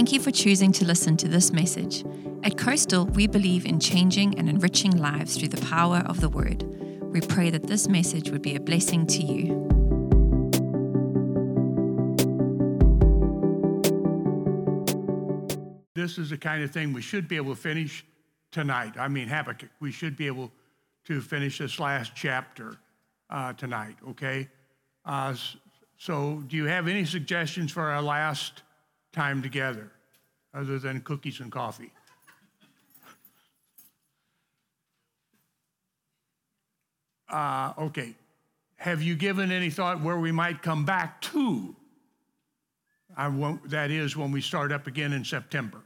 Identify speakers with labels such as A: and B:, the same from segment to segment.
A: Thank you for choosing to listen to this message. At Coastal, we believe in changing and enriching lives through the power of the Word. We pray that this message would be a blessing to you.
B: This is the kind of thing we should be able to finish tonight. I mean, Habakkuk, we should be able to finish this last chapter uh, tonight, okay? Uh, so, do you have any suggestions for our last time together other than cookies and coffee? Uh, okay. Have you given any thought where we might come back to? I won't, that is when we start up again in September.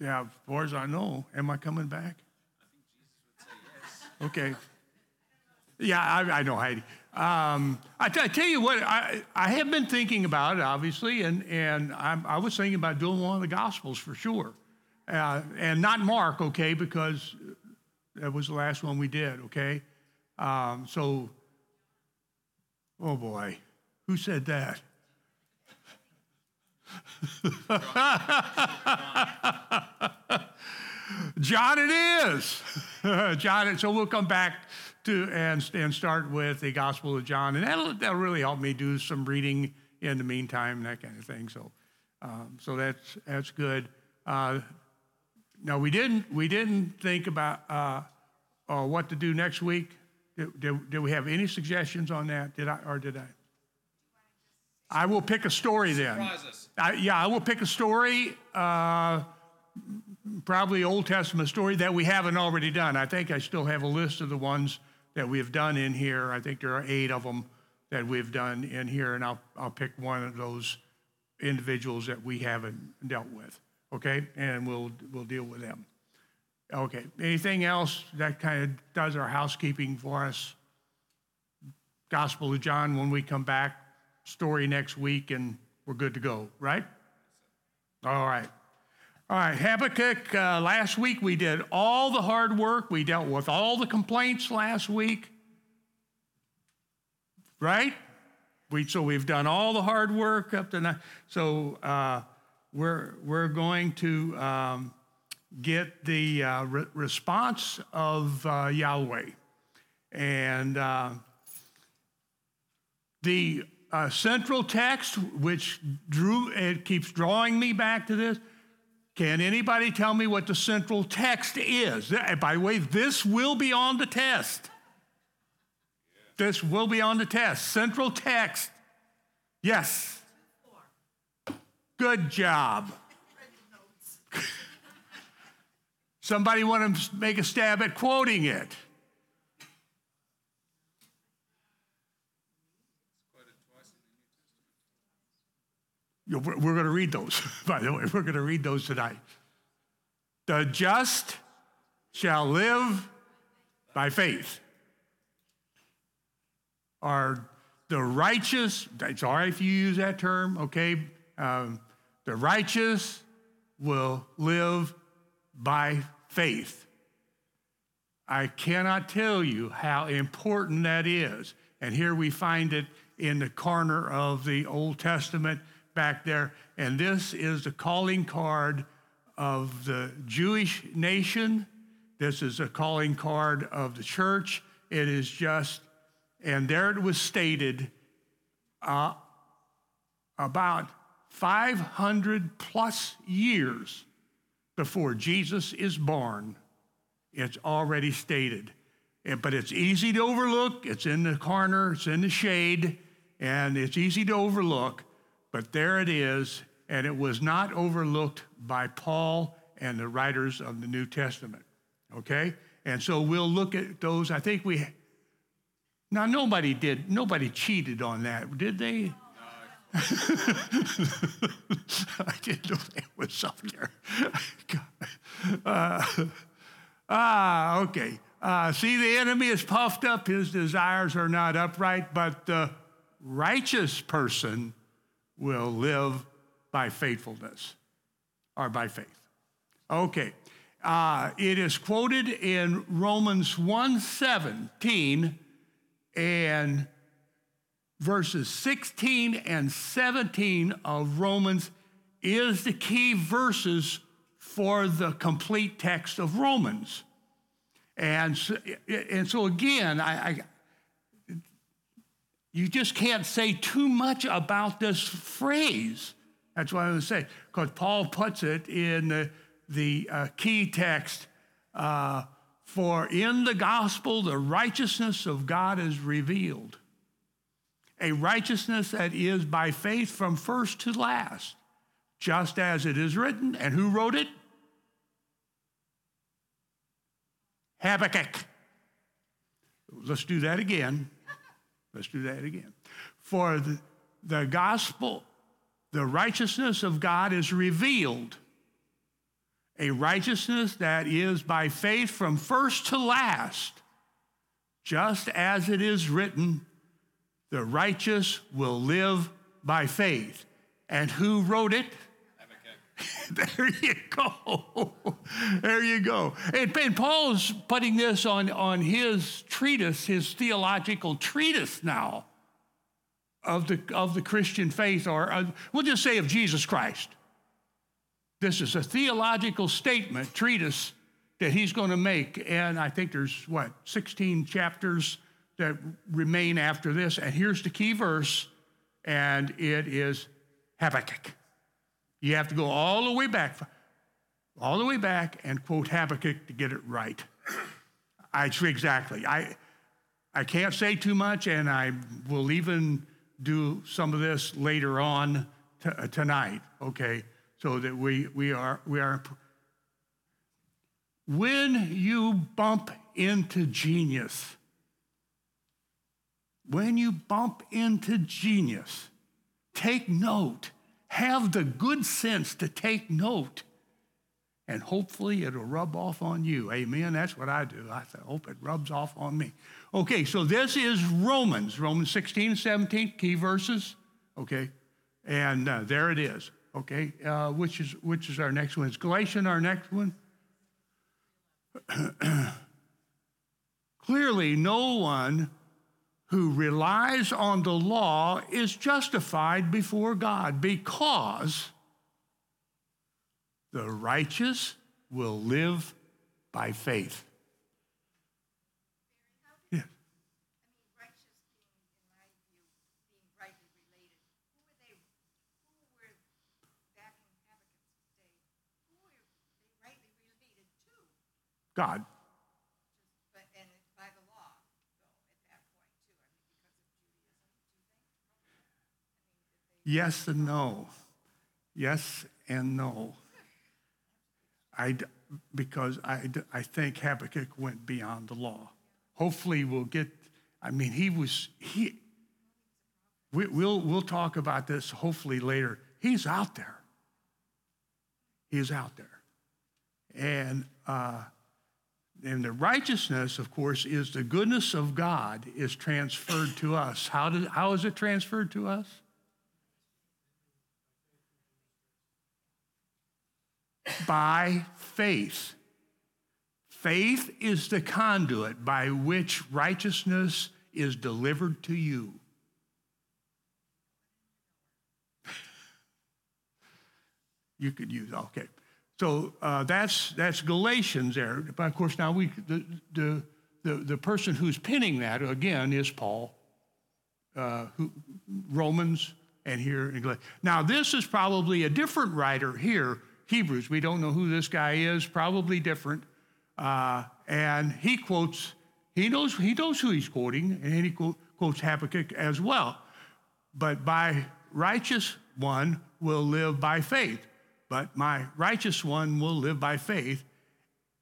B: Yeah, as far as I know, am I coming back? I think Jesus would say yes. Okay. Yeah, I, I know, Heidi. Um, I, t- I tell you what, I, I have been thinking about it, obviously, and, and I'm, i was thinking about doing one of the Gospels for sure. Uh, and not Mark, okay, because that was the last one we did, okay? Um, so, oh boy, who said that? John, it is. John, so we'll come back to and, and start with the Gospel of John, and that'll, that'll really help me do some reading in the meantime, and that kind of thing. So, um, so that's that's good. Uh, no, we didn't we didn't think about uh, uh, what to do next week. Did, did, did, we have any suggestions on that? Did I or did I? I will pick a story then. I, yeah, I will pick a story. Uh, probably Old Testament story that we haven't already done. I think I still have a list of the ones that we've done in here. I think there are eight of them that we've done in here, and I'll, I'll pick one of those individuals that we haven't dealt with, okay? And we'll, we'll deal with them. Okay, anything else that kind of does our housekeeping for us? Gospel of John when we come back, story next week, and we're good to go, right? All right. All right, Habakkuk, uh, last week we did all the hard work. We dealt with all the complaints last week. Right? We, so we've done all the hard work up to now. So uh, we're, we're going to um, get the uh, re- response of uh, Yahweh. And uh, the uh, central text, which drew, it keeps drawing me back to this, can anybody tell me what the central text is? By the way, this will be on the test. This will be on the test. Central text. Yes. Good job. Somebody want to make a stab at quoting it? We're going to read those, by the way. We're going to read those tonight. The just shall live by faith. Are the righteous, it's all right if you use that term, okay? Um, the righteous will live by faith. I cannot tell you how important that is. And here we find it in the corner of the Old Testament back there. And this is the calling card of the Jewish nation. This is a calling card of the church. It is just, and there it was stated uh, about 500 plus years before Jesus is born. It's already stated. But it's easy to overlook. It's in the corner, it's in the shade, and it's easy to overlook. But there it is, and it was not overlooked by Paul and the writers of the New Testament. Okay? And so we'll look at those. I think we, now nobody did, nobody cheated on that, did they? I didn't know there was something there. uh, ah, okay. Uh, see, the enemy is puffed up, his desires are not upright, but the righteous person will live by faithfulness or by faith. Okay. Uh, it is quoted in Romans 1:17, and verses 16 and 17 of Romans is the key verses for the complete text of Romans. And so, and so again, I, I, you just can't say too much about this phrase. That's what I was saying, because Paul puts it in the, the uh, key text uh, for in the gospel, the righteousness of God is revealed. A righteousness that is by faith from first to last, just as it is written. And who wrote it? Habakkuk. Let's do that again. Let's do that again. For the, the gospel, the righteousness of God is revealed, a righteousness that is by faith from first to last, just as it is written, the righteous will live by faith. And who wrote it? there you go. there you go. And, and Paul's putting this on, on his treatise, his theological treatise now of the, of the Christian faith, or uh, we'll just say of Jesus Christ. This is a theological statement, treatise that he's going to make. And I think there's, what, 16 chapters that remain after this. And here's the key verse, and it is Habakkuk. You have to go all the way back, all the way back and quote Habakkuk to get it right. I exactly. I I can't say too much, and I will even do some of this later on t- uh, tonight. Okay, so that we we are we are. When you bump into genius, when you bump into genius, take note have the good sense to take note. And hopefully it'll rub off on you. Amen. That's what I do. I hope it rubs off on me. Okay, so this is Romans, Romans 16 17, key verses. Okay, and uh, there it is. Okay, uh, which is which is our next one? Is Galatian our next one? Clearly, no one who relies on the law is justified before God because the righteous will live by faith. God. Yes and no. Yes and no. I, because I, I think Habakkuk went beyond the law. Hopefully, we'll get, I mean, he was, he, we, will we'll talk about this hopefully later. He's out there. He's out there. And, uh, and the righteousness, of course, is the goodness of God is transferred to us. How, did, how is it transferred to us? By faith. Faith is the conduit by which righteousness is delivered to you. you could use okay. So uh, that's that's Galatians there. But of course, now we the the the, the person who's pinning that again is Paul, uh, who, Romans, and here in Galatians. Now this is probably a different writer here Hebrews. We don't know who this guy is, probably different. Uh, and he quotes, he knows, he knows who he's quoting, and he quotes Habakkuk as well. But by righteous one will live by faith. But my righteous one will live by faith.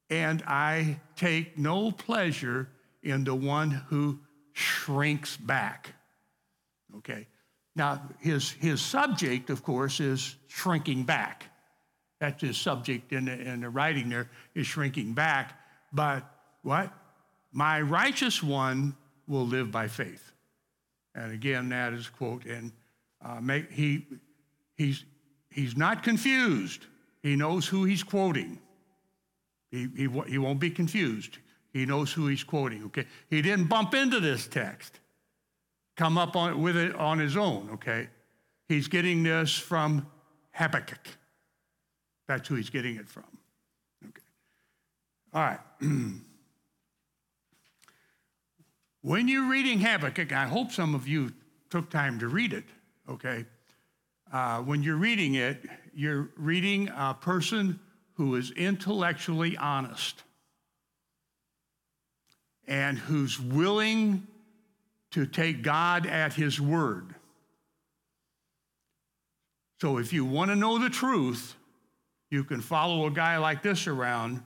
B: And I take no pleasure in the one who shrinks back. Okay. Now, his, his subject, of course, is shrinking back. That's his subject in the, in the writing there, is shrinking back. But what? My righteous one will live by faith. And again, that is quote, and uh, make, he, he's, he's not confused. He knows who he's quoting. He, he, he won't be confused. He knows who he's quoting, okay? He didn't bump into this text. come up on, with it on his own, okay? He's getting this from Habakkuk. That's who he's getting it from. Okay. All right. when you're reading Habakkuk, I hope some of you took time to read it, okay? Uh, when you're reading it, you're reading a person who is intellectually honest and who's willing to take God at his word. So if you want to know the truth, you can follow a guy like this around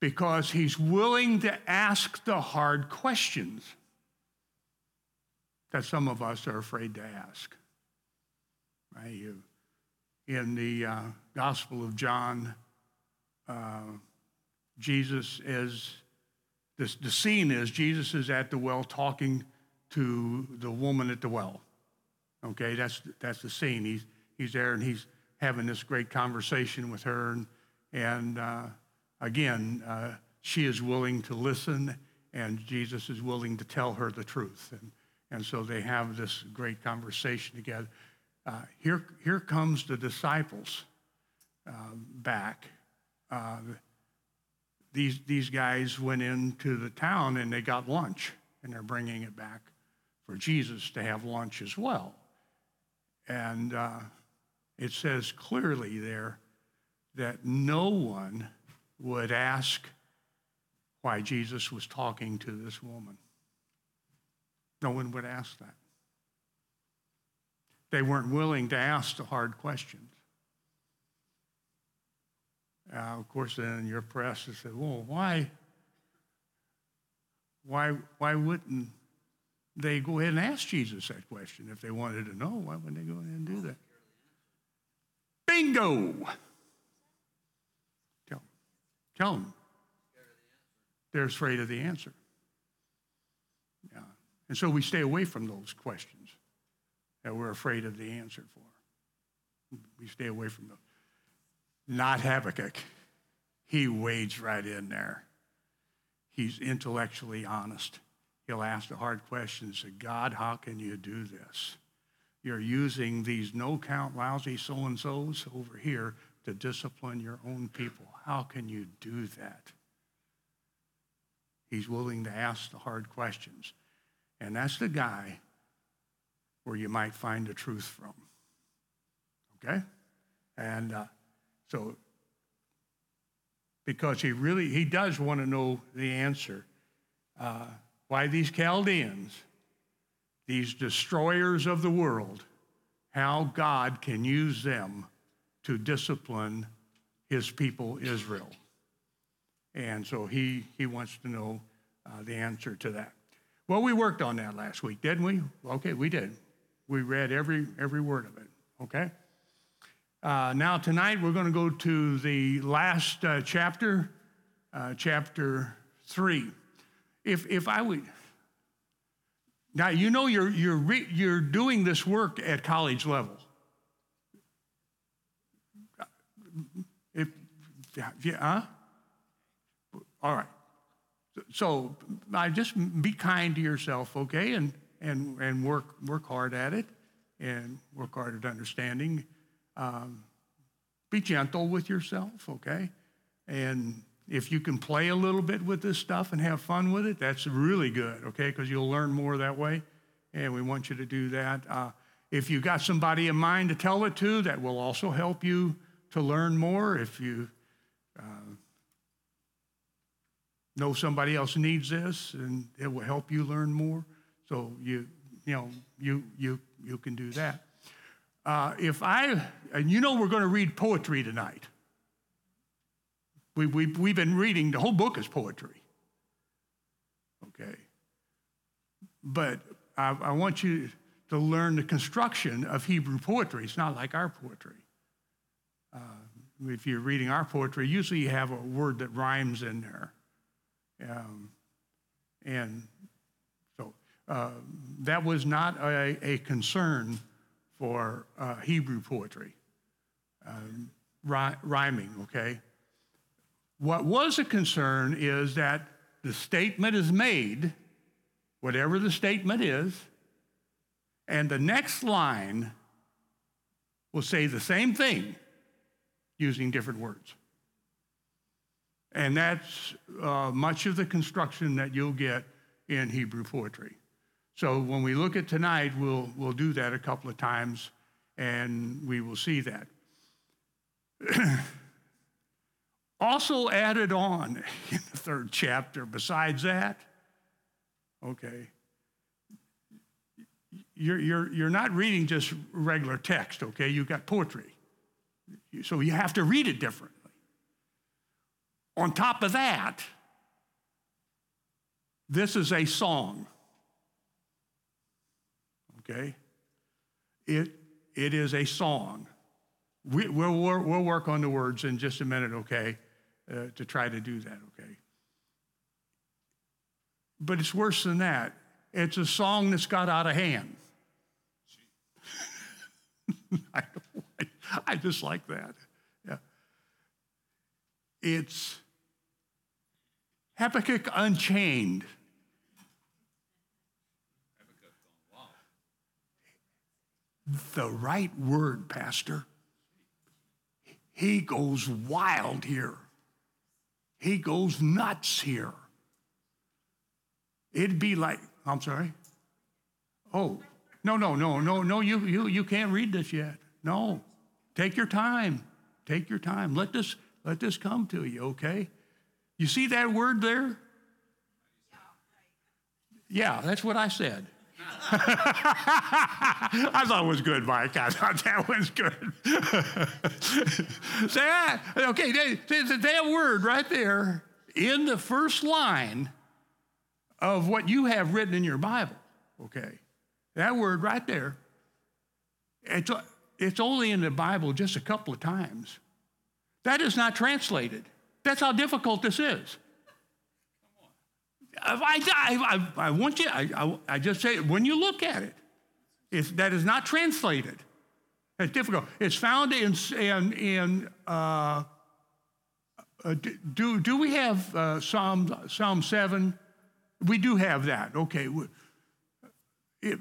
B: because he's willing to ask the hard questions that some of us are afraid to ask. Right? You, in the uh, Gospel of John, uh, Jesus is, this, the scene is Jesus is at the well talking to the woman at the well. Okay, that's, that's the scene. He's, he's there and he's having this great conversation with her. And, and uh, again, uh, she is willing to listen, and Jesus is willing to tell her the truth. And, and so they have this great conversation together. Uh, here, here comes the disciples uh, back. Uh, these, these guys went into the town and they got lunch, and they're bringing it back for Jesus to have lunch as well. And uh, it says clearly there that no one would ask why Jesus was talking to this woman. No one would ask that. They weren't willing to ask the hard questions. Uh, of course, then your press has said, well, why, why, why wouldn't they go ahead and ask Jesus that question. If they wanted to know, why wouldn't they go ahead and do that? Bingo! Tell them. Tell them. They're afraid of the answer. Yeah. And so we stay away from those questions that we're afraid of the answer for. We stay away from those. Not Habakkuk. He wades right in there. He's intellectually honest. He'll ask the hard questions. Say, God, how can you do this? You're using these no count lousy so and so's over here to discipline your own people. How can you do that? He's willing to ask the hard questions. And that's the guy where you might find the truth from. Okay? And uh, so, because he really, he does want to know the answer. Uh, why these Chaldeans, these destroyers of the world, how God can use them to discipline his people Israel. And so he, he wants to know uh, the answer to that. Well, we worked on that last week, didn't we? Okay, we did. We read every, every word of it, okay? Uh, now, tonight we're going to go to the last uh, chapter, uh, chapter 3 if, if I would, now you know you're, you're, re, you're doing this work at college level. If, yeah, huh? All right. So I just be kind to yourself, okay, and and and work work hard at it, and work hard at understanding. Um, be gentle with yourself, okay, and if you can play a little bit with this stuff and have fun with it, that's really good, okay? Because you'll learn more that way. And we want you to do that. Uh, if you've got somebody in mind to tell it to, that will also help you to learn more. If you uh, know somebody else needs this, and it will help you learn more. So you, you know, you you you can do that. Uh, if I, and you know, we're going to read poetry tonight. We, we, we've been reading, the whole book is poetry. Okay. But I, I want you to learn the construction of Hebrew poetry. It's not like our poetry. Uh, if you're reading our poetry, usually you have a word that rhymes in there. Um, and so uh, that was not a, a concern for uh, Hebrew poetry, um, rhyming, okay? What was a concern is that the statement is made, whatever the statement is, And the next line will say the same thing using different words. And that's uh, much of the construction that you'll get in Hebrew poetry. So when we look at tonight, we'll, we'll do that a couple of times and we will see that. also added on in the third chapter, besides that, okay, you're, you're, you're not reading just regular text, okay? You've got poetry. So you have to read it differently. On top of that, this is a song. Okay? It, it is a song. We, will we'll, we'll work on the words in just a minute, okay, uh, to try to do that, okay? But it's worse than that. It's a song that's got out of hand. I, I just like that. Yeah. It's Habakkuk Unchained. The right word, Pastor. He goes wild here. He goes nuts here. It'd be like, I'm sorry. Oh, no, no, no, no, no, you, you, you can't read this yet. No. Take your time. Take your time. Let this, let this come to you, okay? You see that word there? Yeah, that's what I said. I thought it was good, Mike. I thought that was good. Say that. Okay, there's that word right there in the first line of what you have written in your Bible. Okay. That word right there, it's, it's only in the Bible just a couple of times. That is not translated. That's how difficult this is. I, I, I, want you, I, I, just say, when you look at it, it's, that is not translated. It's difficult. It's found in, in, in uh, uh, do, do we have uh, Psalm, Psalm 7? We do have that. Okay. It,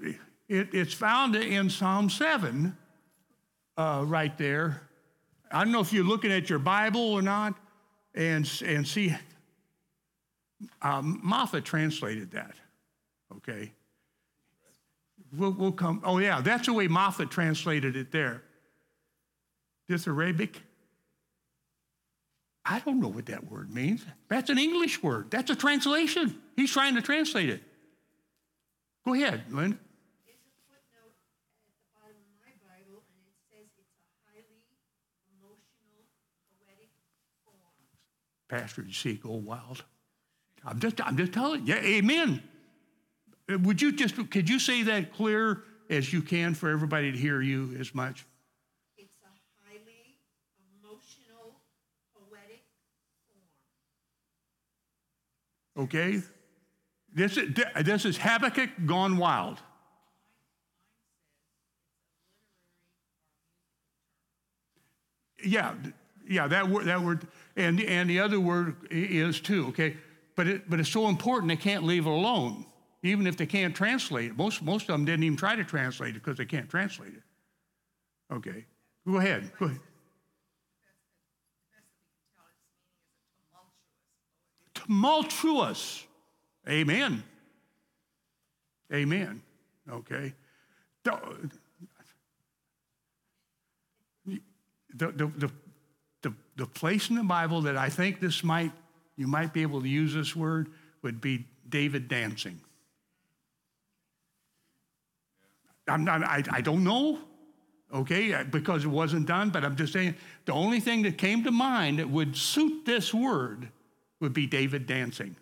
B: it, it's found in Psalm 7 uh, right there. I don't know if you're looking at your Bible or not and, and see. Um, Moffatt translated that, okay? We'll, we'll come. Oh, yeah, that's the way Moffatt translated it there. Dithyrambic? I don't know what that word means. That's an English word. That's a translation. He's trying to translate it. Go ahead, Linda. Pastor, you see, go wild. I'm just, I'm just telling you. Yeah, amen. Uh, would you just, could you say that clear as you can for everybody to hear you as much?
C: It's a highly emotional, poetic
B: form. Okay? This is, this is Habakkuk gone wild. Yeah, yeah, that word, that word, and, and the other word is too, okay? But, it, but it's so important they can't leave it alone, even if they can't translate it. Most, most of them didn't even try to translate it because they can't translate it. Okay, go ahead. Go ahead. Tumultuous. Amen. Amen. Okay. The, the, the, the, the place in the Bible that I think this might, you might be able to use this word would be David dancing. I'm not, I, I don't know, okay, uh, because it wasn't done, but I'm just saying the only thing that came to mind that would suit this word would be David dancing.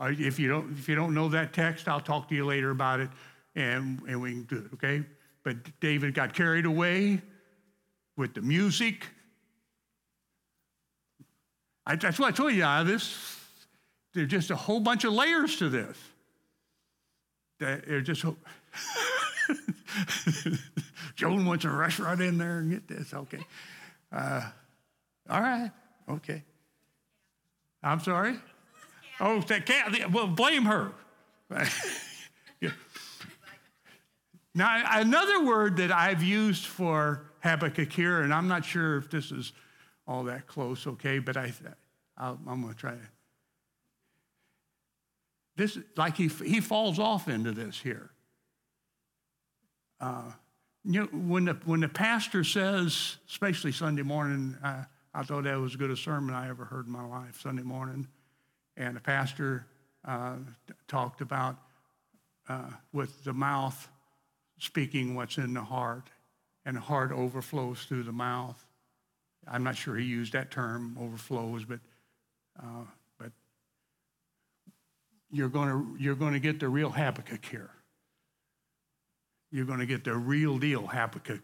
B: If you don't, if you don't know that text, I'll talk to you later about it and, and we can do it, okay? But David got carried away with the music. I, that's what I told you. Uh, this, there's just a whole bunch of layers to this. There's just. Joan wants to rush right in there and get this. Okay. Uh, all right. Okay. I'm sorry. Oh, that can't. Well, blame her. Now, another word that I've used for Habakkuk here, and I'm not sure if this is all that close, okay, but I, i am going to try to. This, like he, he falls off into this here. Uh, you know, when the, when the pastor says, especially Sunday morning, uh, I thought that was as good a sermon I ever heard in my life, Sunday morning. And the pastor uh, talked about uh, with the mouth speaking what's in the heart, and heart overflows through the mouth. I'm not sure he used that term, overflows, but, uh, but you're going you're to get the real Habakkuk here. You're going to get the real deal Habakkuk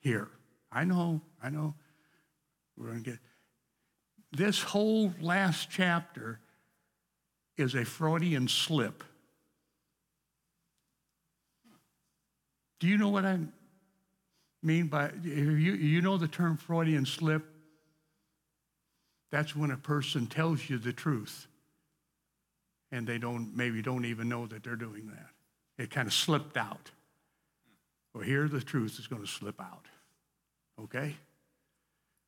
B: here. I know, I know. We're going to get this whole last chapter is a Freudian slip. Do you know what I mean by you, you know the term Freudian slip? That's when a person tells you the truth and they don't maybe don't even know that they're doing that. It kind of slipped out. Well, here the truth is going to slip out. Okay?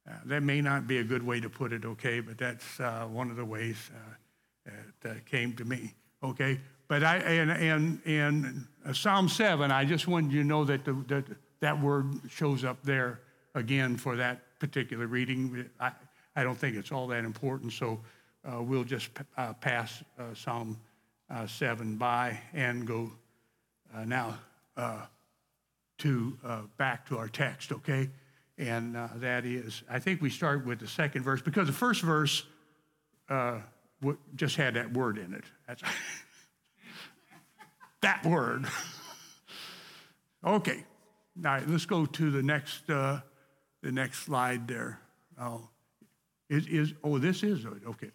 B: Uh, that may not be a good way to put it, okay, but that's uh, one of the ways uh, that came to me, okay? But I, and, and, and uh, Psalm 7, I just wanted you to know that the, that, that word shows up there again for that particular reading. I, I don't think it's all that important, so uh, we'll just uh, pass Psalm 7 by and go now to back to our text, okay? and uh, that is, I think we start with the second verse because the first verse uh, just had that word in it. That's that word. okay, now let's go to the next, uh, the next slide there. Oh, is, is oh this is okay.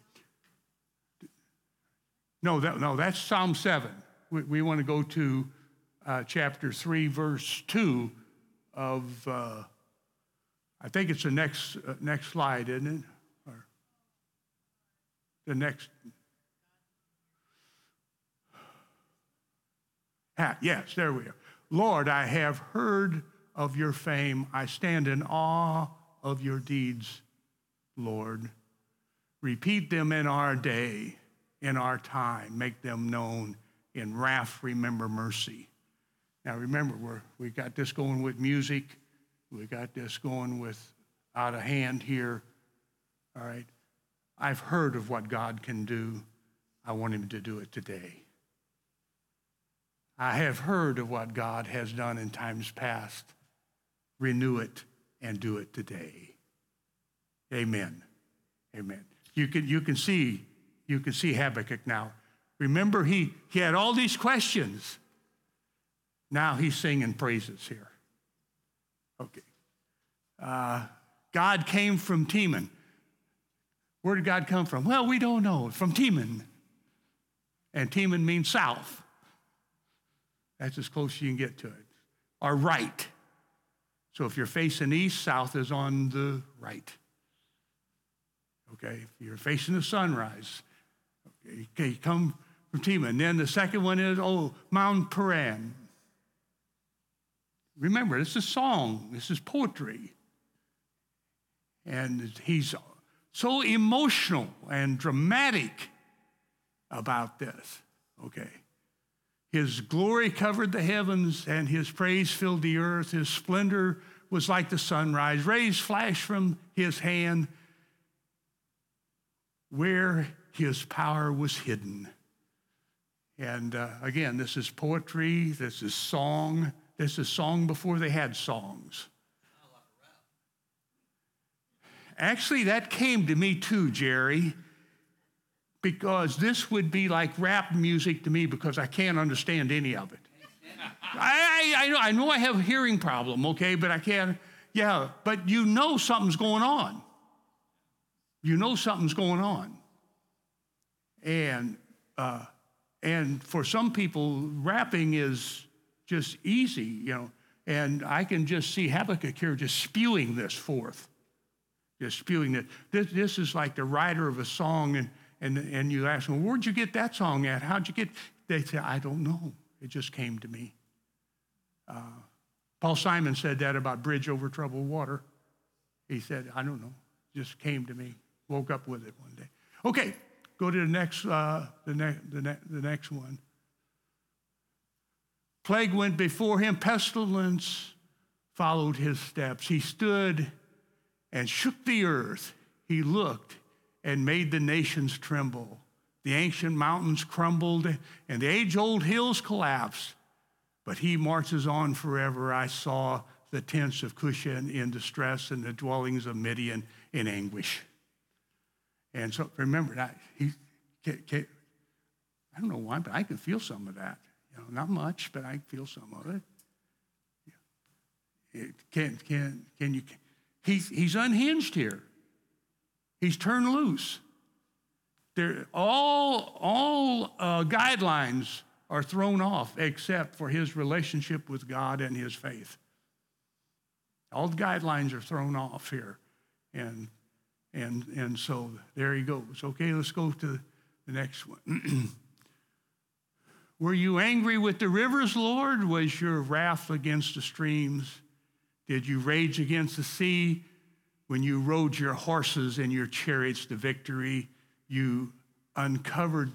B: No, that, no, that's Psalm seven. We, we want to go to uh, chapter three, verse two of. Uh, I think it's the next, uh, next slide, isn't it? Or the next. Ah, yes, there we are. Lord, I have heard of your fame. I stand in awe of your deeds, Lord. Repeat them in our day, in our time. Make them known. In wrath, remember mercy. Now, remember, we're, we got this going with music. We got this going with out of hand here. All right. I've heard of what God can do. I want him to do it today. I have heard of what God has done in times past. Renew it and do it today. Amen. Amen. You can, you can see, you can see Habakkuk now. Remember, he, he had all these questions. Now he's singing praises here. Okay. Uh, God came from Teman. Where did God come from? Well, we don't know. From Teman. And Teman means south. That's as close as you can get to it. Or right. So if you're facing east, south is on the right. Okay, if you're facing the sunrise, okay, come from Teman. Then the second one is, oh, Mount Paran. Remember, this is song, this is poetry. And he's so emotional and dramatic about this. Okay. His glory covered the heavens, and his praise filled the earth. His splendor was like the sunrise. Rays flashed from his hand where his power was hidden. And uh, again, this is poetry, this is song. This is song before they had songs. Actually, that came to me too, Jerry, because this would be like rap music to me because I can't understand any of it. I, I, I, know, I know I have a hearing problem, okay, but I can't, yeah, but you know something's going on. You know something's going on. And, uh, and for some people, rapping is just easy, you know. And I can just see Habakkuk here just spewing this forth, just spewing it. This, this is like the writer of a song, and, and, and you ask them, Where'd you get that song at? How'd you get? They say, I don't know. It just came to me. Uh, Paul Simon said that about bridge over troubled water. He said, I don't know, just came to me, woke up with it one day. Okay, go to the next, uh, the, ne- the, ne- the next one. Plague went before him, pestilence followed his steps. He stood and shook the earth. He looked and made the nations tremble. The ancient mountains crumbled and the age old hills collapsed. But he marches on forever. I saw the tents of Cushan in distress and the dwellings of Midian in anguish. And so remember that he, can, can, I don't know why, but I can feel some of that. You know, not much, but I feel some of it. it can, can, can you? He's, he's unhinged here. He's turned loose. All all uh, guidelines are thrown off except for his relationship with God and his faith. All the guidelines are thrown off here. And, and, and so there he goes. Okay, let's go to the next one. Were you angry with the rivers, Lord? Was your wrath against the streams? Did you rage against the sea when you rode your horses and your chariots to victory? You uncovered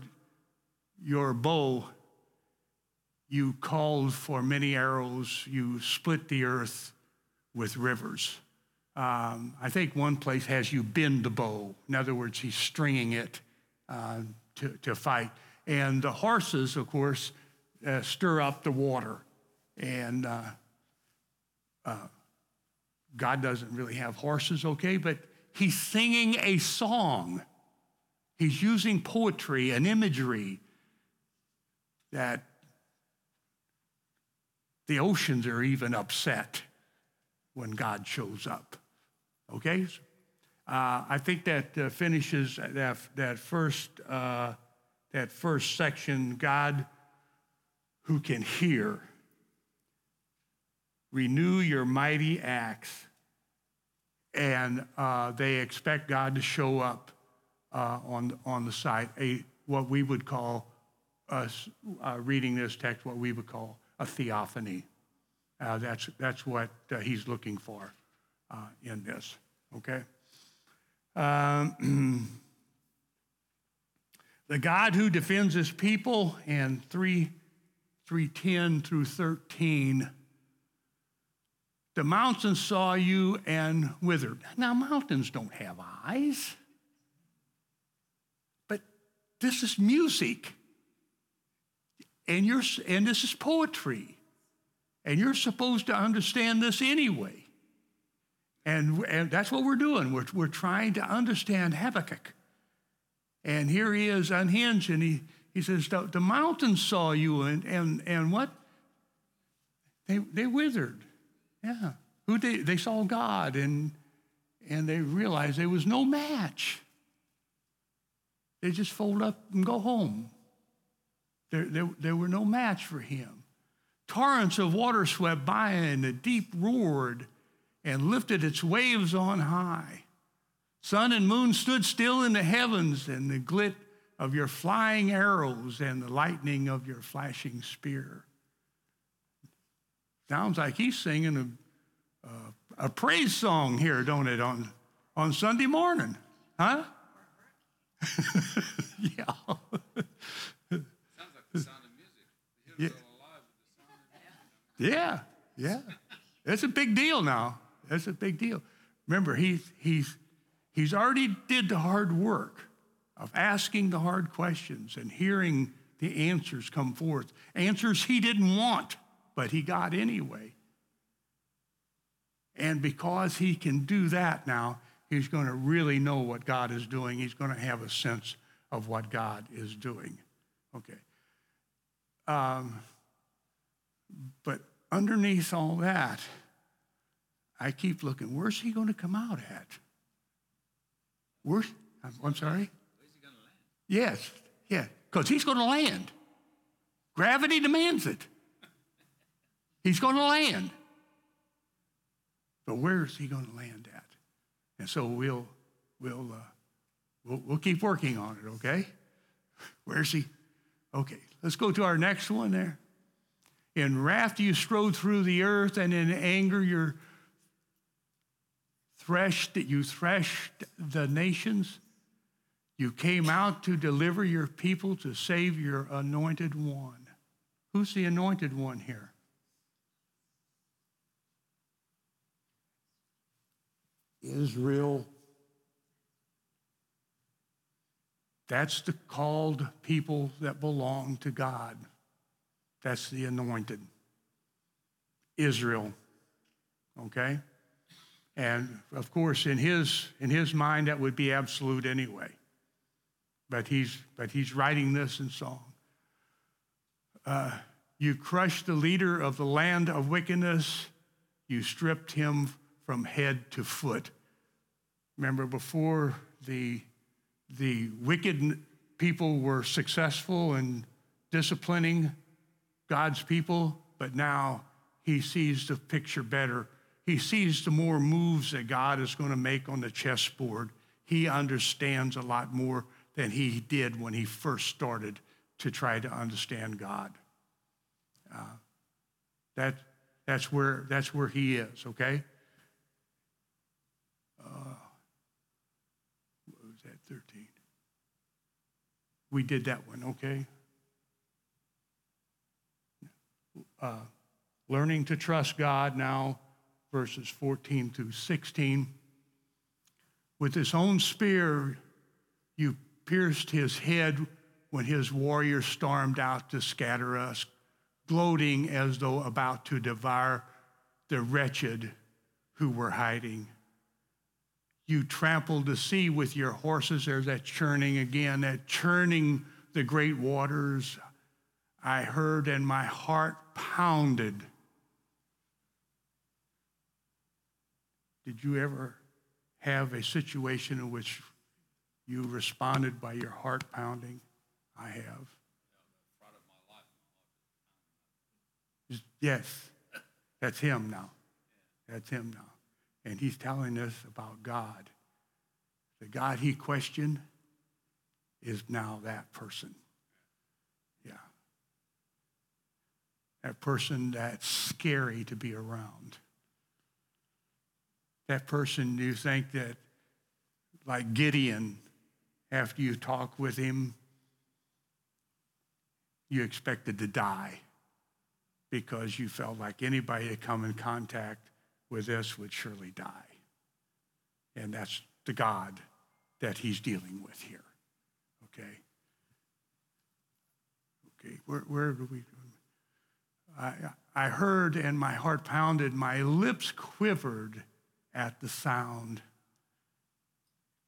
B: your bow. You called for many arrows. You split the earth with rivers. Um, I think one place has you bend the bow. In other words, he's stringing it uh, to, to fight. And the horses, of course, uh, stir up the water. And uh, uh, God doesn't really have horses, okay? But he's singing a song. He's using poetry and imagery that the oceans are even upset when God shows up. Okay? Uh, I think that uh, finishes that, that first uh, that first section, God who can hear. Renew your mighty acts. And uh, they expect God to show up uh, on, on the site, a, what we would call, us uh, reading this text, what we would call a theophany. Uh, that's, that's what uh, he's looking for uh, in this, okay? Um, the God who defends his people, and 3, 310 through 13. The mountains saw you and withered. Now, mountains don't have eyes, but this is music, and, you're, and this is poetry, and you're supposed to understand this anyway. And, and that's what we're doing. We're, we're trying to understand Habakkuk. And here he is unhinged, and he, he says, the, the mountains saw you, and, and, and what? They, they withered. Yeah. Who they, they saw God, and, and they realized there was no match. They just fold up and go home. There, there, there were no match for him. Torrents of water swept by, and the deep roared and lifted its waves on high. Sun and moon stood still in the heavens, and the glit of your flying arrows and the lightning of your flashing spear. Sounds like he's singing a, a, a praise song here, don't it, on, on Sunday morning? Huh? yeah.
D: Sounds like the sound of music. The
B: Yeah.
D: hills alive with the sound.
B: Yeah, yeah. It's a big deal now. It's a big deal. Remember, he's, he's, he's already did the hard work of asking the hard questions and hearing the answers come forth. Answers he didn't want, but he got anyway. And because he can do that now, he's going to really know what God is doing. He's going to have a sense of what God is doing. Okay. Um, but underneath all that, I keep looking, where's he going to come out at? Where's, I'm, I'm sorry?
D: Where's he going to land?
B: Yes, yeah, because he's going to land. Gravity demands it. He's going to land. But where is he going to land at? And so we'll, we'll, uh, we'll, we'll keep working on it, okay? Where's he? Okay, let's go to our next one there. In wrath you strode through the earth, and in anger you threshed, you threshed the nations. You came out to deliver your people, to save your anointed one. Who's the anointed one here? Israel. That's the called people that belong to God. That's the anointed. Israel. Okay? And of course, in his, in his mind, that would be absolute anyway. But he's, but he's writing this in song. Uh, you crushed the leader of the land of wickedness. You stripped him from head to foot. Remember, before the, the wicked people were successful in disciplining God's people, but now he sees the picture better. He sees the more moves that God is going to make on the chessboard. He understands a lot more than he did when he first started to try to understand God. Uh, that, that's, where, that's where he is, okay? Uh, what was that, 13? We did that one, okay? Uh, learning to trust God now, verses 14 through 16. With his own spear, you pierced his head when his warriors stormed out to scatter us, gloating as though about to devour the wretched who were hiding. You trampled the sea with your horses. There's that churning again, that churning the great waters. I heard and my heart pounded. Did you ever have a situation in which you responded by your heart pounding? I have. Yes, that's him now. That's him now. And he's telling us about God. The God he questioned is now that person. Yeah. That person that's scary to be around. That person you think that, like Gideon, after you talk with him, you expected to die because you felt like anybody that come in contact with this would surely die. And that's the God that he's dealing with here. Okay? Okay, where, where do we I, I heard and my heart pounded, my lips quivered at the sound.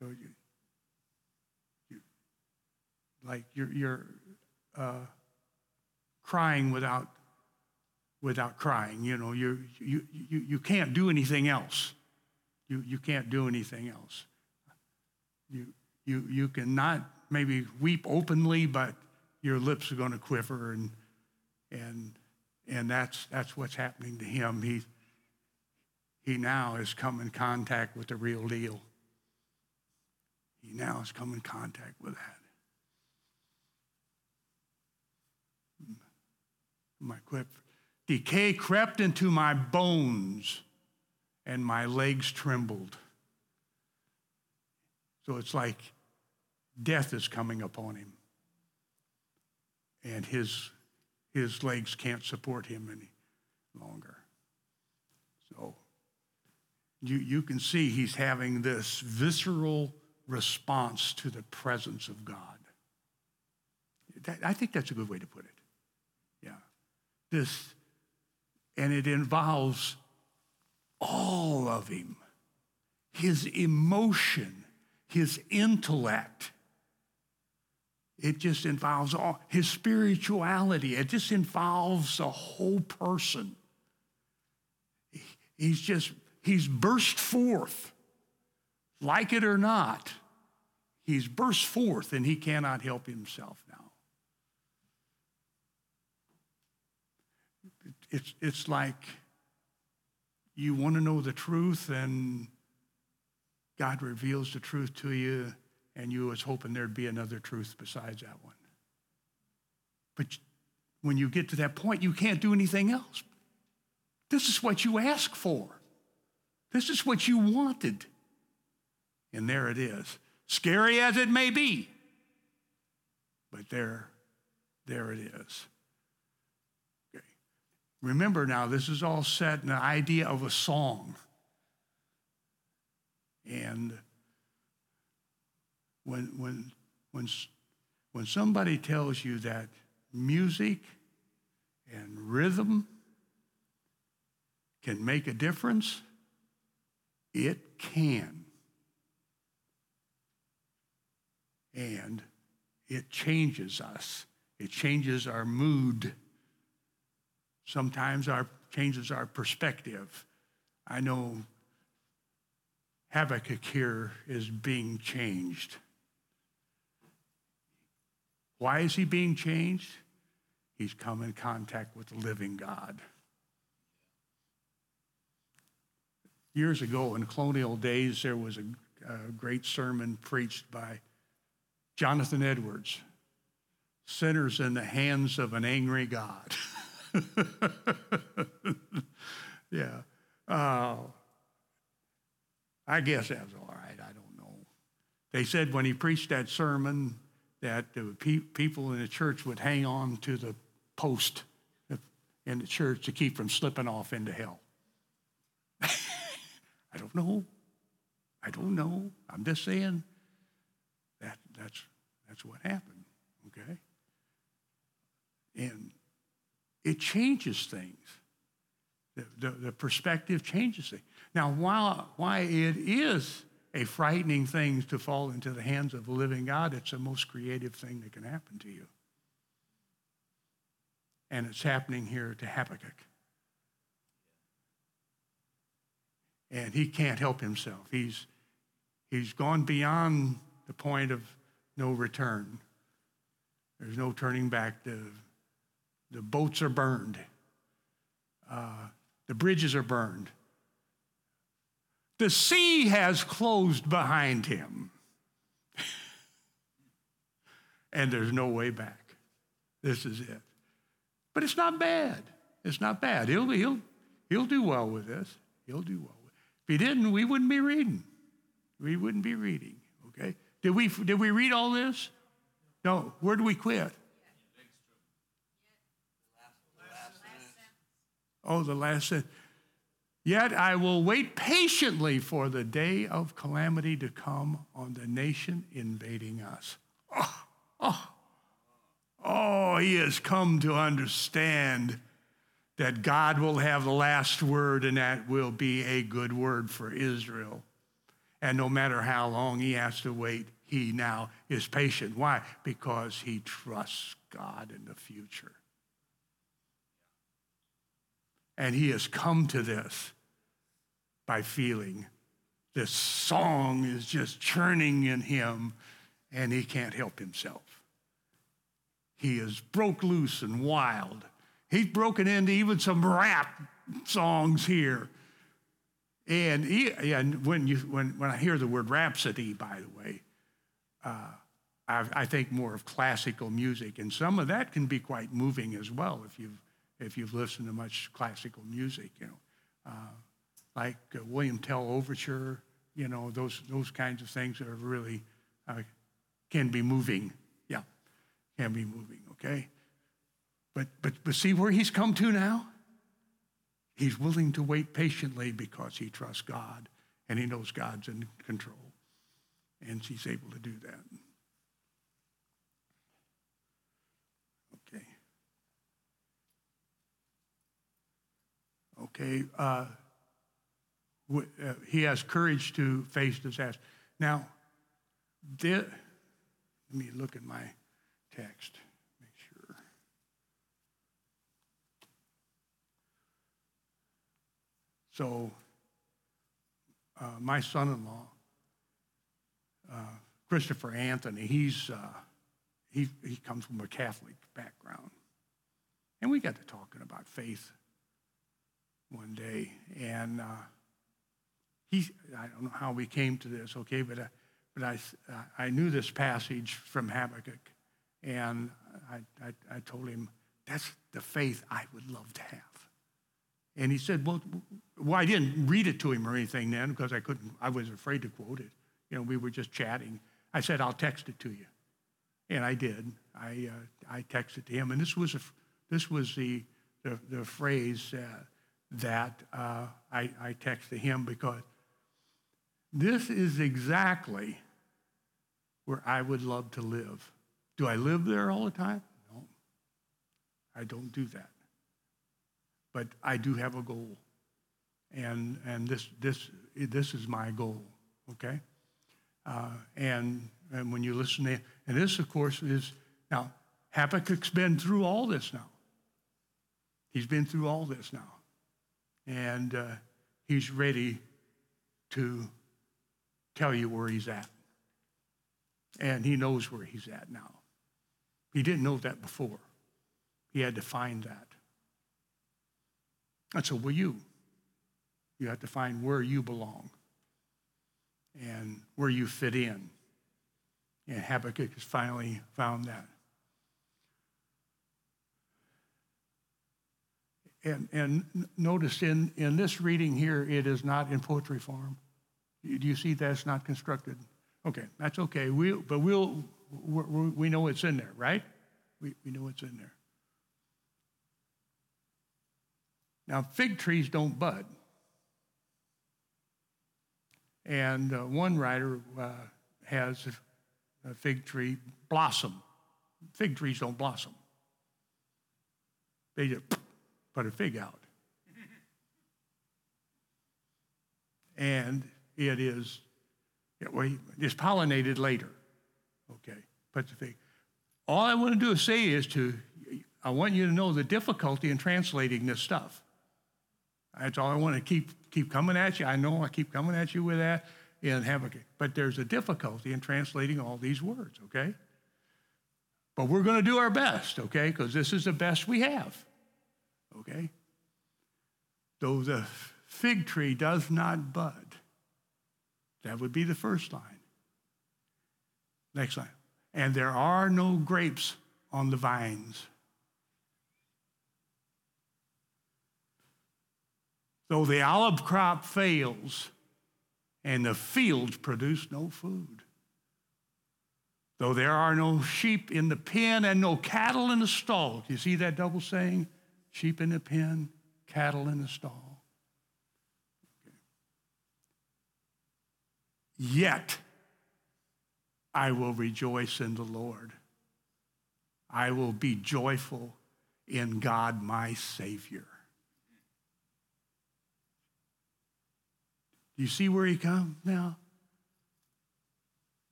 B: So you, you like you're, you're uh, crying without without crying. You know, you, you, you, you can't do anything else. You, you can't do anything else. You, you, you cannot maybe weep openly, but your lips are going to quiver, and, and, and that's, that's what's happening to him. He, he now has come in contact with the real deal. He now has come in contact with that. My quip Decay crept into my bones and my legs trembled. So it's like death is coming upon him. And his, his legs can't support him any longer. So you, you can see he's having this visceral response to the presence of God. That, I think that's a good way to put it. Yeah. This and it involves all of him his emotion, his intellect. It just involves all his spirituality. It just involves the whole person. He's just, he's burst forth, like it or not. He's burst forth and he cannot help himself now. It's, it's like you want to know the truth and God reveals the truth to you and you was hoping there'd be another truth besides that one. But when you get to that point, you can't do anything else. This is what you asked for. This is what you wanted. And there it is. Scary as it may be, but there, there it is. Remember now, this is all set in the idea of a song. And when, when, when, when somebody tells you that music and rhythm can make a difference, it can. And it changes us. It changes our mood. Sometimes our changes our perspective. I know Habakkuk here is being changed. Why is he being changed? He's come in contact with the living God. Years ago, in colonial days, there was a, a great sermon preached by Jonathan Edwards Sinners in the Hands of an Angry God. yeah. Uh, I guess that was all right. I don't know. They said when he preached that sermon that the pe- people in the church would hang on to the post in the church to keep from slipping off into hell. I don't know. I don't know. I'm just saying that that's that's what happened. Okay? And it changes things. The, the, the perspective changes things. Now, while why it is a frightening thing to fall into the hands of the living God, it's the most creative thing that can happen to you. And it's happening here to Habakkuk. And he can't help himself. He's, he's gone beyond the point of no return. There's no turning back. The, the boats are burned, uh, the bridges are burned. The sea has closed behind him. and there's no way back. This is it. But it's not bad. It's not bad. He'll, he'll, he'll do well with this. He'll do well. If he didn't, we wouldn't be reading. We wouldn't be reading, okay? Did we, did we read all this? No. Where do we quit? Oh, the last. Yet I will wait patiently for the day of calamity to come on the nation invading us. Oh, oh, oh, he has come to understand that God will have the last word and that will be a good word for Israel. And no matter how long he has to wait, he now is patient. Why? Because he trusts God in the future. And he has come to this by feeling. This song is just churning in him, and he can't help himself. He is broke loose and wild. He's broken into even some rap songs here. And, he, and when, you, when, when I hear the word rhapsody, by the way, uh, I, I, think more of classical music. And some of that can be quite moving as well if you've, if you've listened to much classical music, you know. Uh, like uh, William Tell Overture, you know, those, those kinds of things that are really, uh, can be moving. Yeah, can be moving, okay? But, but, but see where he's come to now? He's willing to wait patiently because he trusts God and he knows God's in control. And he's able to do that. Okay. Okay. Uh, uh, he has courage to face disaster. Now, let me look at my text, make sure. So, uh, my son in law, uh, Christopher Anthony, he's, uh, he, he comes from a Catholic background. And we got to talking about faith one day. And uh, he, I don't know how we came to this, okay, but, I, uh, but I, I knew this passage from Habakkuk, and I, I, I told him, That's the faith I would love to have. And he said, well, well, I didn't read it to him or anything then because I couldn't, I was afraid to quote it. You know, we were just chatting. I said, I'll text it to you. And I did. I, uh, I texted to him. And this was, a, this was the, the, the phrase uh, that uh, I, I texted him because this is exactly where I would love to live. Do I live there all the time? No. I don't do that. But I do have a goal. And, and this, this, this is my goal, okay? Uh, and, and when you listen to, and this, of course, is, now, Habakkuk's been through all this now. He's been through all this now. And uh, he's ready to tell you where he's at. And he knows where he's at now. He didn't know that before. He had to find that. And so will you. You have to find where you belong and where you fit in. And Habakkuk has finally found that. And, and notice in, in this reading here, it is not in poetry form. Do you see that's not constructed? Okay, that's okay. We, but we'll, we know it's in there, right? We, we know it's in there. Now, fig trees don't bud. And uh, one writer uh, has a fig tree blossom. Fig trees don't blossom, they just put a fig out. and it is, well, it's pollinated later. Okay, puts the fig. All I want to do is say is to, I want you to know the difficulty in translating this stuff. That's all I want to keep keep coming at you. I know I keep coming at you with that in Habakkuk, but there's a difficulty in translating all these words. Okay, but we're going to do our best. Okay, because this is the best we have. Okay, though the fig tree does not bud, that would be the first line. Next line, and there are no grapes on the vines. Though the olive crop fails and the fields produce no food. Though there are no sheep in the pen and no cattle in the stall. Do you see that double saying? Sheep in the pen, cattle in the stall. Yet I will rejoice in the Lord. I will be joyful in God my Savior. Do you see where he comes now?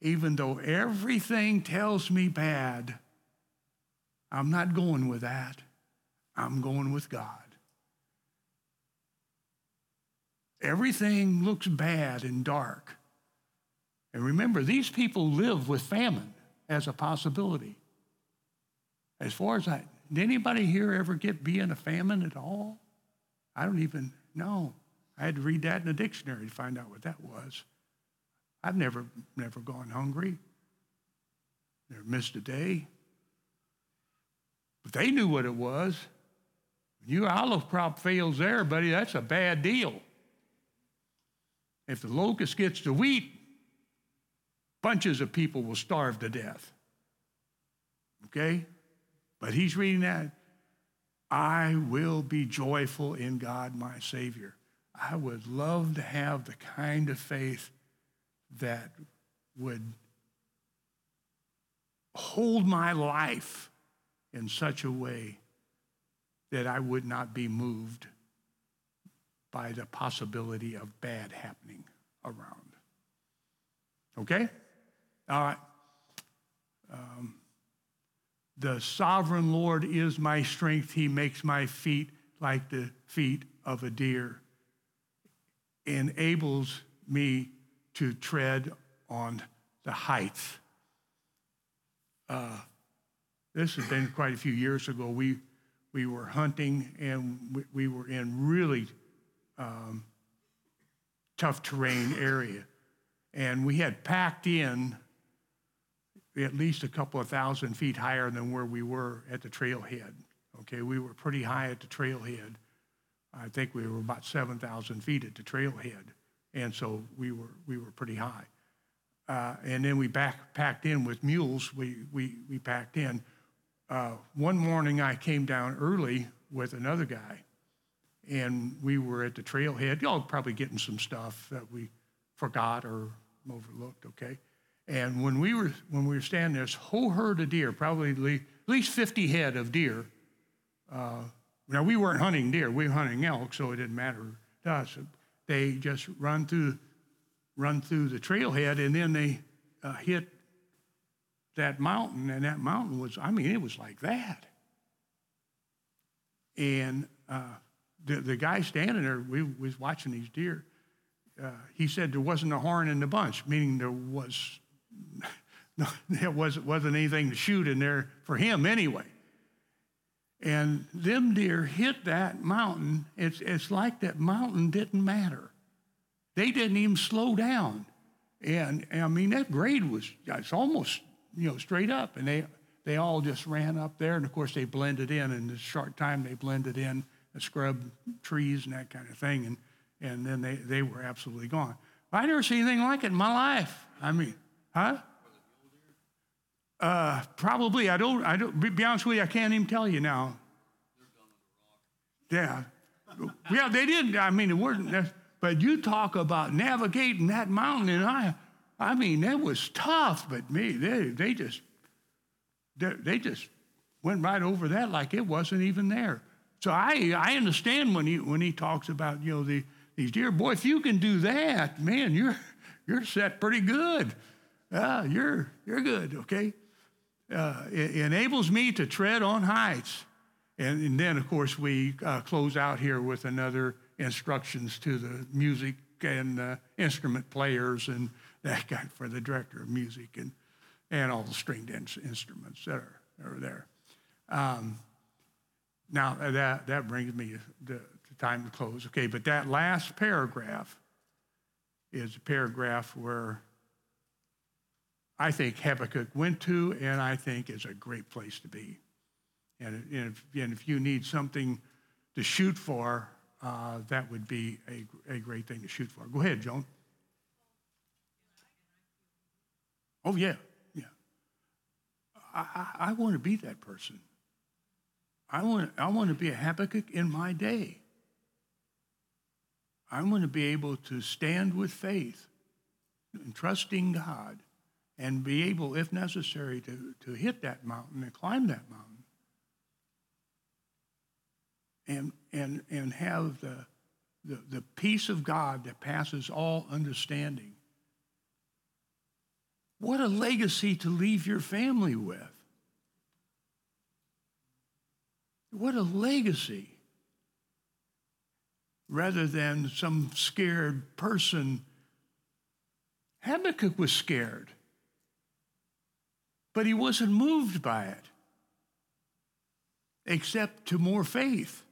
B: Even though everything tells me bad, I'm not going with that. I'm going with God. Everything looks bad and dark. And remember, these people live with famine as a possibility. As far as I, did anybody here ever get be in a famine at all? I don't even know. I had to read that in a dictionary to find out what that was. I've never, never gone hungry, never missed a day. But they knew what it was. Your olive crop fails there, buddy, that's a bad deal. If the locust gets the wheat, bunches of people will starve to death. Okay? But he's reading that. I will be joyful in God, my Savior. I would love to have the kind of faith that would hold my life in such a way that I would not be moved by the possibility of bad happening around. Okay? All right. Um, the sovereign Lord is my strength. He makes my feet like the feet of a deer enables me to tread on the heights. Uh, this has been quite a few years ago. We, we were hunting and we, we were in really um, tough terrain area. And we had packed in at least a couple of thousand feet higher than where we were at the trailhead. Okay, we were pretty high at the trailhead. I think we were about 7,000 feet at the trailhead, and so we were we were pretty high. Uh, and then we back packed in with mules. We we we packed in. Uh, one morning, I came down early with another guy, and we were at the trailhead. Y'all probably getting some stuff that we forgot or overlooked. Okay, and when we were when we were standing there, this whole herd of deer, probably at least 50 head of deer. Uh, now we weren't hunting deer; we were hunting elk, so it didn't matter to us. They just run through run through the trailhead, and then they uh, hit that mountain, and that mountain was, I mean, it was like that. And uh, the, the guy standing there, we was watching these deer. Uh, he said there wasn't a horn in the bunch, meaning there was no, there wasn't, wasn't anything to shoot in there for him anyway. And them deer hit that mountain. It's, it's like that mountain didn't matter. They didn't even slow down. And, and I mean, that grade was, it's almost, you know, straight up. And they, they all just ran up there. And of course, they blended in. In a short time, they blended in the scrub trees and that kind of thing. And, and then they, they were absolutely gone. I never seen anything like it in my life. I mean, huh? Uh, probably. I don't. I don't. Be honest with you, I can't even tell you now. Yeah, yeah. They didn't. I mean, it weren't. But you talk about navigating that mountain, and I, I mean, that was tough. But me, they, they just, they, they just went right over that like it wasn't even there. So I, I understand when he when he talks about you know the these deer. Boy, if you can do that, man, you're you're set pretty good. Uh, you're you're good. Okay. Uh, it enables me to tread on heights. And, and then, of course, we uh, close out here with another instructions to the music and uh, instrument players and that guy for the director of music and, and all the stringed in- instruments that are, are there. Um, now, uh, that, that brings me to, to time to close. Okay, but that last paragraph is a paragraph where I think Habakkuk went to, and I think is a great place to be. And, and, if, and if you need something to shoot for, uh, that would be a, a great thing to shoot for. Go ahead, Joan. Oh, yeah, yeah. I, I, I want to be that person. I want, I want to be a Habakkuk in my day. I want to be able to stand with faith and trusting God and be able, if necessary, to, to hit that mountain and climb that mountain and, and, and have the, the, the peace of God that passes all understanding. What a legacy to leave your family with. What a legacy. Rather than some scared person. Habakkuk was scared, but he wasn't moved by it, except to more faith.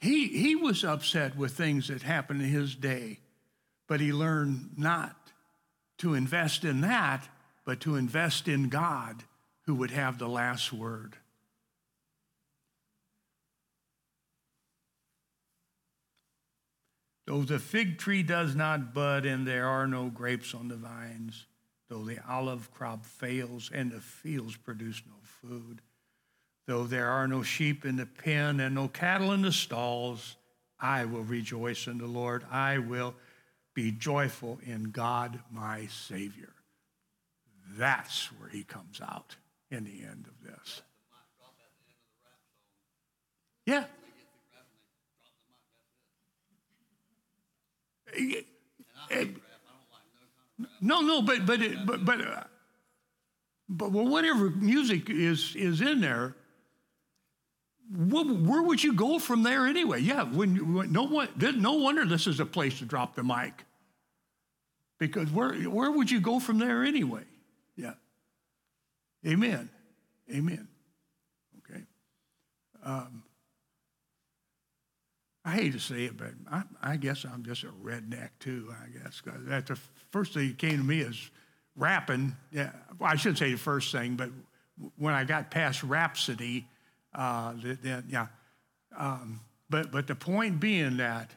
B: He, he was upset with things that happened in his day, but he learned not to invest in that, but to invest in God who would have the last word. Though the fig tree does not bud and there are no grapes on the vines, though the olive crop fails and the fields produce no food, Though there are no sheep in the pen and no cattle in the stalls, I will rejoice in the Lord. I will be joyful in God my Savior. That's where he comes out in the end of this. Yeah. No, no, but but but but uh, but well, whatever music is is in there, where would you go from there anyway? Yeah, when, when no one, no wonder this is a place to drop the mic. Because where, where would you go from there anyway? Yeah. Amen. Amen. Okay. Um, I hate to say it, but I, I, guess I'm just a redneck too. I guess that's the first thing that came to me is rapping. Yeah, well, I shouldn't say the first thing, but when I got past Rhapsody, uh, then, yeah. Um, but, but the point being that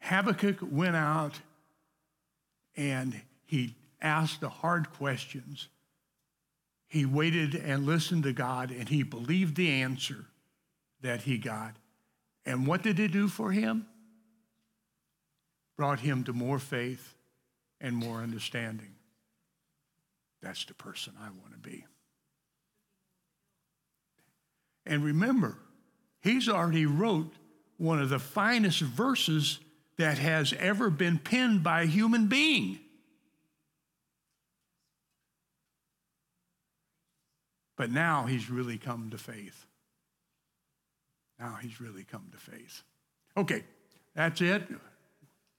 B: Habakkuk went out and he asked the hard questions. He waited and listened to God and he believed the answer that he got. And what did it do for him? Brought him to more faith and more understanding. That's the person I want to be. And remember, he's already wrote one of the finest verses that has ever been penned by a human being. But now he's really come to faith. Now he's really come to faith. Okay, that's it.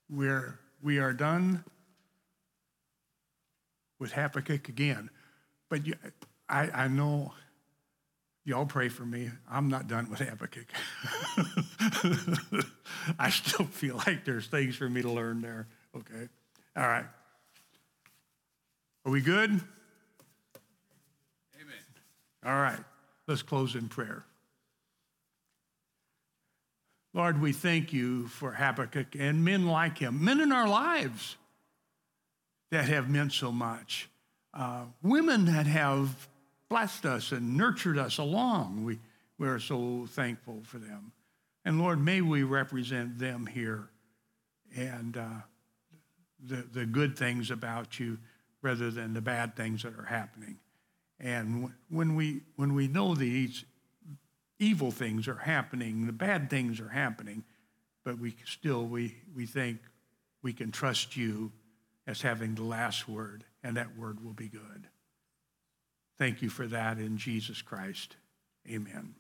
B: We're, we are done with Habakkuk again. But you, I, I know y'all pray for me. I'm not done with Habakkuk. I still feel like there's things for me to learn there. Okay. All right. Are we good?
D: Amen.
B: All right. Let's close in prayer. Lord, we thank you for Habakkuk and men like him, men in our lives that have meant so much, uh, women that have blessed us and nurtured us along. We, we are so thankful for them. And Lord, may we represent them here and uh, the, the good things about you rather than the bad things that are happening. And when we, when we know these evil things are happening, the bad things are happening, but we still, we, we think we can trust you as having the last word, and that word will be good. Thank you for that in Jesus Christ. Amen.